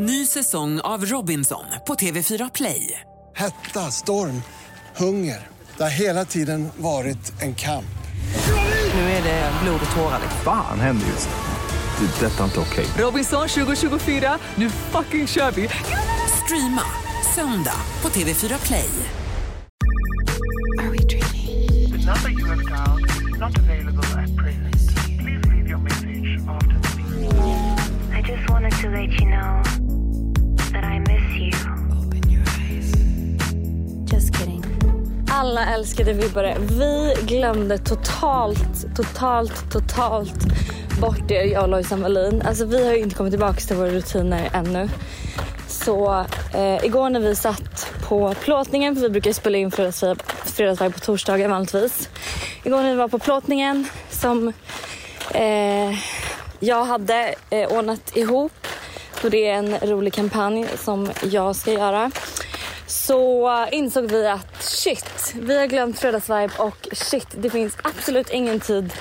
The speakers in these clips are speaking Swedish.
Ny säsong av Robinson på TV4 Play. Hetta, storm, hunger. Det har hela tiden varit en kamp. Nu är det blod och tårar. Fan händer just nu. Det. är Detta är inte okej. Robinson 2024, nu fucking kör vi! Streama söndag på TV4 Play. The number you have dialed is not available at present. Please leave your message after the beep. I just wanted to let you know Alla älskade vibbare. Vi glömde totalt, totalt, totalt bort er, jag och Lojsan Wallin. Alltså vi har ju inte kommit tillbaka till våra rutiner ännu. Så eh, igår när vi satt på plåtningen, för vi brukar spela in fredagsväg, fredagsvibe på torsdagar vanligtvis. Igår när vi var på plåtningen som eh, jag hade eh, ordnat ihop. Och det är en rolig kampanj som jag ska göra. Så insåg vi att shit, vi har glömt fredagsvibe och shit, det finns absolut ingen tid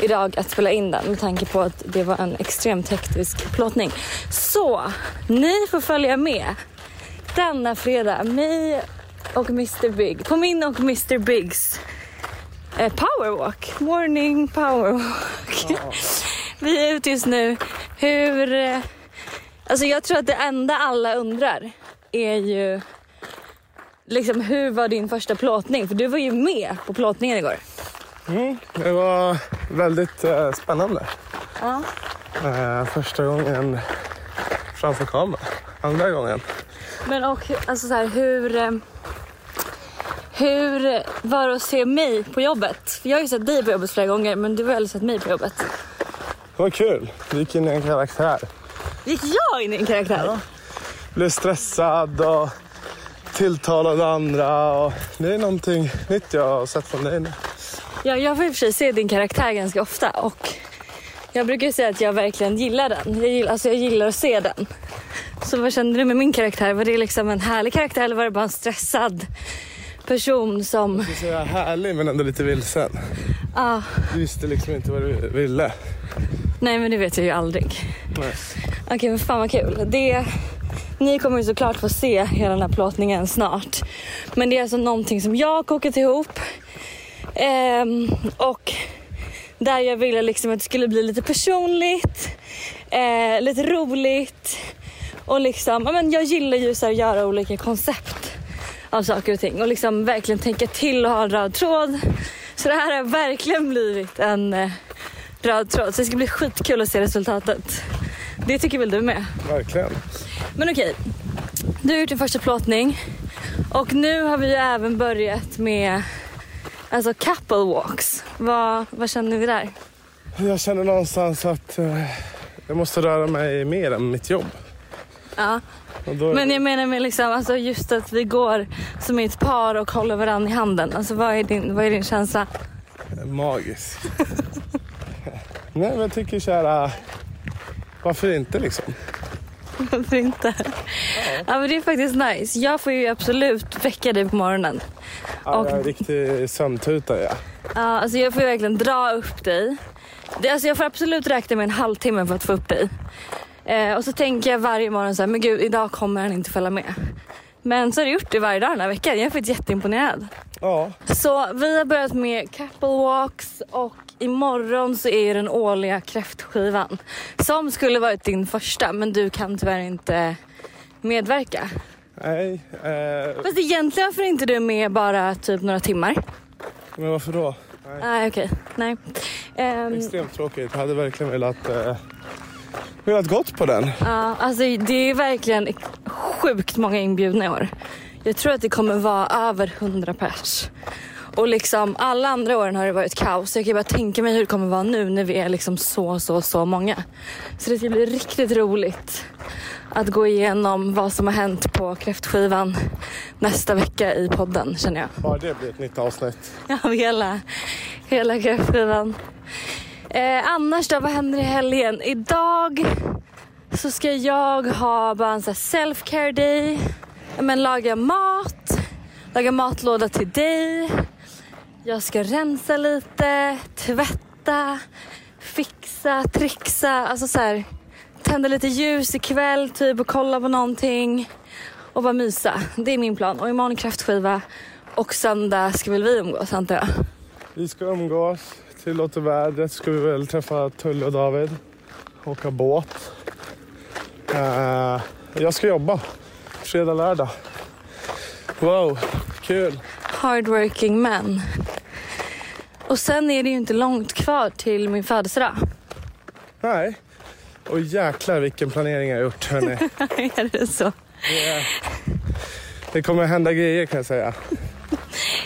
idag att spela in den med tanke på att det var en extremt hektisk plåtning. Så ni får följa med denna fredag, mig och Mr Big, på min och Mr Bigs eh, powerwalk, morning powerwalk. Vi är ute just nu. Hur, eh, alltså jag tror att det enda alla undrar är ju liksom hur var din första plåtning? För du var ju med på plåtningen igår. Det var väldigt eh, spännande. Ja. Eh, första gången framför kameran. Andra gången. Men och alltså så här, hur, eh, hur var det att se mig på jobbet? För jag har ju sett dig på jobbet flera gånger men du har aldrig sett mig på jobbet. Det var kul. Vi gick in i en karaktär. Gick jag in i en karaktär? Blev stressad och tilltalade andra. Och det är någonting nytt jag har sett från dig nu. Ja, jag får i och för sig se din karaktär ganska ofta och jag brukar säga att jag verkligen gillar den. Jag gillar, alltså jag gillar att se den. Så vad kände du med min karaktär? Var det liksom en härlig karaktär eller var det bara en stressad person som... Du säga härlig men ändå lite vilsen. Ah, Du visste liksom inte vad du ville. nej men det vet jag ju aldrig. Nej. Okej men fan vad kul. Det, ni kommer ju såklart få se hela den här plåtningen snart. Men det är alltså någonting som jag har kokat ihop. Ehm, och där jag ville liksom att det skulle bli lite personligt, eh, lite roligt. Och liksom, ja, men jag gillar ju så här, att göra olika koncept av saker och ting. Och liksom verkligen tänka till och ha en röd tråd. Så det här har verkligen blivit en eh, röd tråd. Så det ska bli skitkul att se resultatet. Det tycker väl du med? Verkligen. Men okej, du har gjort din första plåtning och nu har vi ju även börjat med alltså couple walks. Vad, vad känner vi där? Jag känner någonstans att eh, jag måste röra mig mer än mitt jobb. Ja, då, men jag menar med liksom, alltså just att vi går som ett par och håller varandra i handen. Alltså vad är din, vad är din känsla? Magisk. Nej men jag tycker kära, varför inte liksom? Varför inte? Ja. men det är faktiskt nice. Jag får ju absolut väcka dig på morgonen. Ja, Och- jag är en riktig sömntuta ja. Ja, alltså jag får ju verkligen dra upp dig. Det, alltså jag får absolut räkna med en halvtimme för att få upp dig. Eh, och så tänker jag varje morgon så här, men gud idag kommer han inte följa med. Men så har jag gjort det varje dag den här veckan. Jag är faktiskt jätteimponerad. Ja, Så vi har börjat med couple walks och imorgon så är den årliga kräftskivan. Som skulle varit din första men du kan tyvärr inte medverka. nej. Eh, Fast egentligen varför är inte du med bara typ några timmar? men varför då? Nej. Nej okej, nej. Ehm, Extremt tråkigt. Jag hade verkligen velat, eh, velat gått på den. Ja, alltså det är verkligen sjukt många inbjudna i år. Jag tror att det kommer vara över 100 pers. Och liksom alla andra åren har det varit kaos. Jag kan bara tänka mig hur det kommer vara nu när vi är liksom så, så, så många. Så det ska bli riktigt roligt att gå igenom vad som har hänt på kräftskivan nästa vecka i podden känner jag. Bara det blir ett nytt avsnitt. Av hela, hela kräftskivan. Eh, annars då, vad händer i helgen? Idag så ska jag ha bara en self-care day. Ja, Men laga mat, laga matlåda till dig. Jag ska rensa lite, tvätta, fixa, trixa. Alltså så här, tända lite ljus ikväll typ och kolla på någonting och bara mysa. Det är min plan. Och imorgon kräftskiva och söndag ska väl vi umgås antar jag. Vi ska umgås. Tillåter vädret ska vi väl träffa Tulle och David. Åka båt. Eh, jag ska jobba. Fredag, lördag. Wow, kul. Hardworking men. Och sen är det ju inte långt kvar till min födelsedag. Nej. Och jäklar vilken planering jag har gjort hörni. är det så? Det, det kommer hända grejer kan jag säga.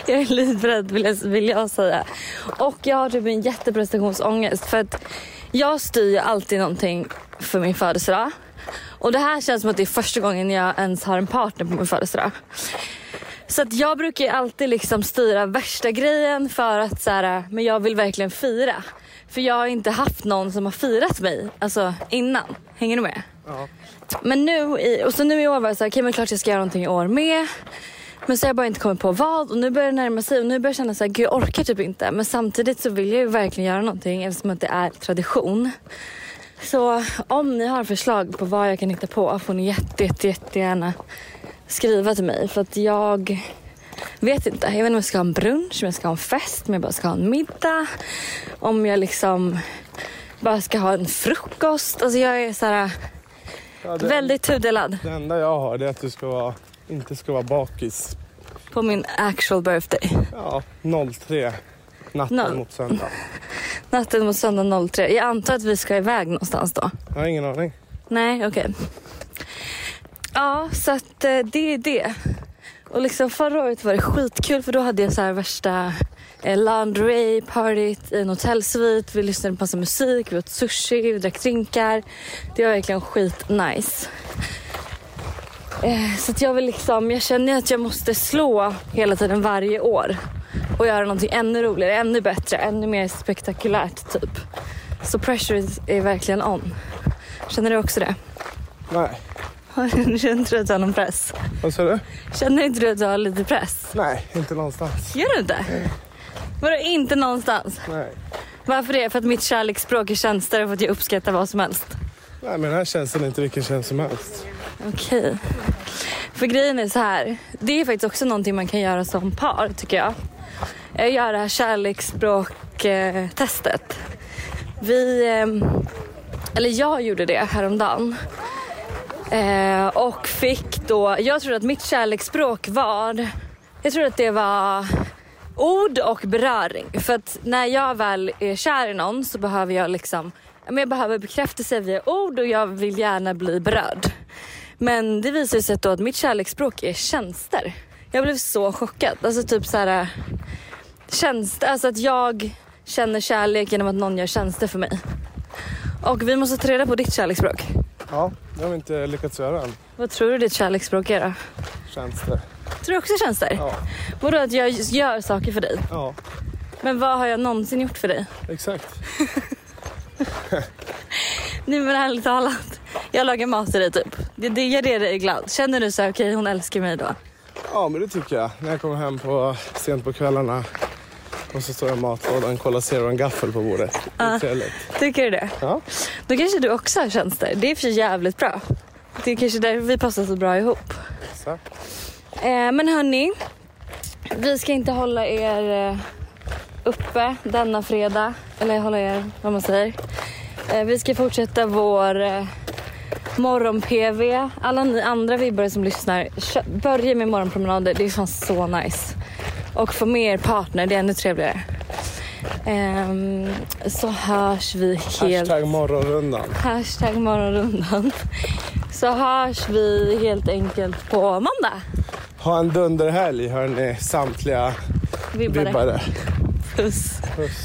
Jag är livrädd vill jag, vill jag säga. Och jag har typ en jätteprestationsångest för att jag styr ju alltid någonting för min födelsedag. Och det här känns som att det är första gången jag ens har en partner på min födelsedag. Så att jag brukar ju alltid liksom styra värsta grejen för att så här, men jag vill verkligen fira. För jag har inte haft någon som har firat mig alltså innan. Hänger du med? Ja. Men nu, i, och så nu i år var jag så här, okej men klart jag ska göra någonting i år med. Men så har jag bara inte kommit på vad och nu börjar det närma sig och nu börjar jag känna så här, gud jag orkar typ inte. Men samtidigt så vill jag ju verkligen göra någonting eftersom att det är tradition. Så om ni har förslag på vad jag kan hitta på får ni jätte, jätte, jättegärna skriva till mig. För att jag vet inte. Jag vet inte om jag ska ha en brunch, om jag ska ha en fest, om jag bara ska ha en middag. Om jag liksom bara ska ha en frukost. Alltså jag är så här Ja, det, väldigt tudelad det enda jag har är att du ska vara, inte ska vara bakis. på min actual birthday. Ja, 03. Natten Noll. mot söndag. Natten mot söndag 03. Jag antar att vi ska iväg någonstans då. Jag har ingen aning. Nej, okej. Ja, så att eh, det är det. Och liksom förra året var det skitkul för då hade jag så här värsta eh, lingerie partyt i en hotellsvit. Vi lyssnade på massa musik, vi åt sushi, vi drack drinkar. Det var verkligen skitnice. Eh, så att jag vill liksom, jag känner att jag måste slå hela tiden varje år och göra någonting ännu roligare, ännu bättre, ännu mer spektakulärt typ. Så pressure is- är verkligen on. Känner du också det? Nej. Känner inte du att du har någon press? Vad sa du? Känner inte du att du har lite press? Nej, inte någonstans. Gör du inte? Vadå inte någonstans? Nej. Varför det? För att mitt kärleksspråk är tjänster och för att jag uppskattar vad som helst? Nej, men den här tjänsten är inte vilken tjänst som helst. Okej. För grejen är så här. Det är faktiskt också någonting man kan göra som par tycker jag. Jag gör det här kärleksspråk-testet. Vi, ehm, eller jag gjorde det häromdagen. Eh, och fick då, jag trodde att mitt kärleksspråk var, jag trodde att det var ord och beröring. För att när jag väl är kär i någon så behöver jag liksom, men jag behöver bekräftelse via ord och jag vill gärna bli berörd. Men det visar sig då att mitt kärleksspråk är tjänster. Jag blev så chockad. Alltså typ så här tjänster, alltså att jag känner kärlek genom att någon gör tjänster för mig. Och vi måste ta reda på ditt kärleksspråk. Ja, det har vi inte lyckats göra än. Vad tror du ditt kärleksspråk är då? Tjänster. Tror du också tjänster? Ja. Vadå att jag gör saker för dig? Ja, Men vad har jag någonsin gjort för dig? exakt. Nej men ärligt talat. Jag lagar mat till dig typ. Det, det gör det dig glad. Känner du så här, okej hon älskar mig då? Ja, men det tycker jag. När jag kommer hem på, sent på kvällarna och så står jag i matlådan, kollar ser och en gaffel på bordet. Trevligt. Tycker du det? Ja. Då kanske du också har tjänster. Det är för jävligt bra. Det är kanske därför vi passar så bra ihop. Exakt. Eh, men hörni, vi ska inte hålla er eh, uppe denna fredag. Eller hålla er, vad man säger. Eh, vi ska fortsätta vår eh, morgon-PV. Alla ni andra vibbare som lyssnar, börja med morgonpromenader. Det är fan så nice. Och få med er partner, det är ännu trevligare. Ehm, så hörs vi helt... Hashtag morgonrundan. Hashtag morgonrundan. Så hörs vi helt enkelt på måndag. Ha en dunderhelg hörni, samtliga Vibbare. vibbare. Puss. Puss.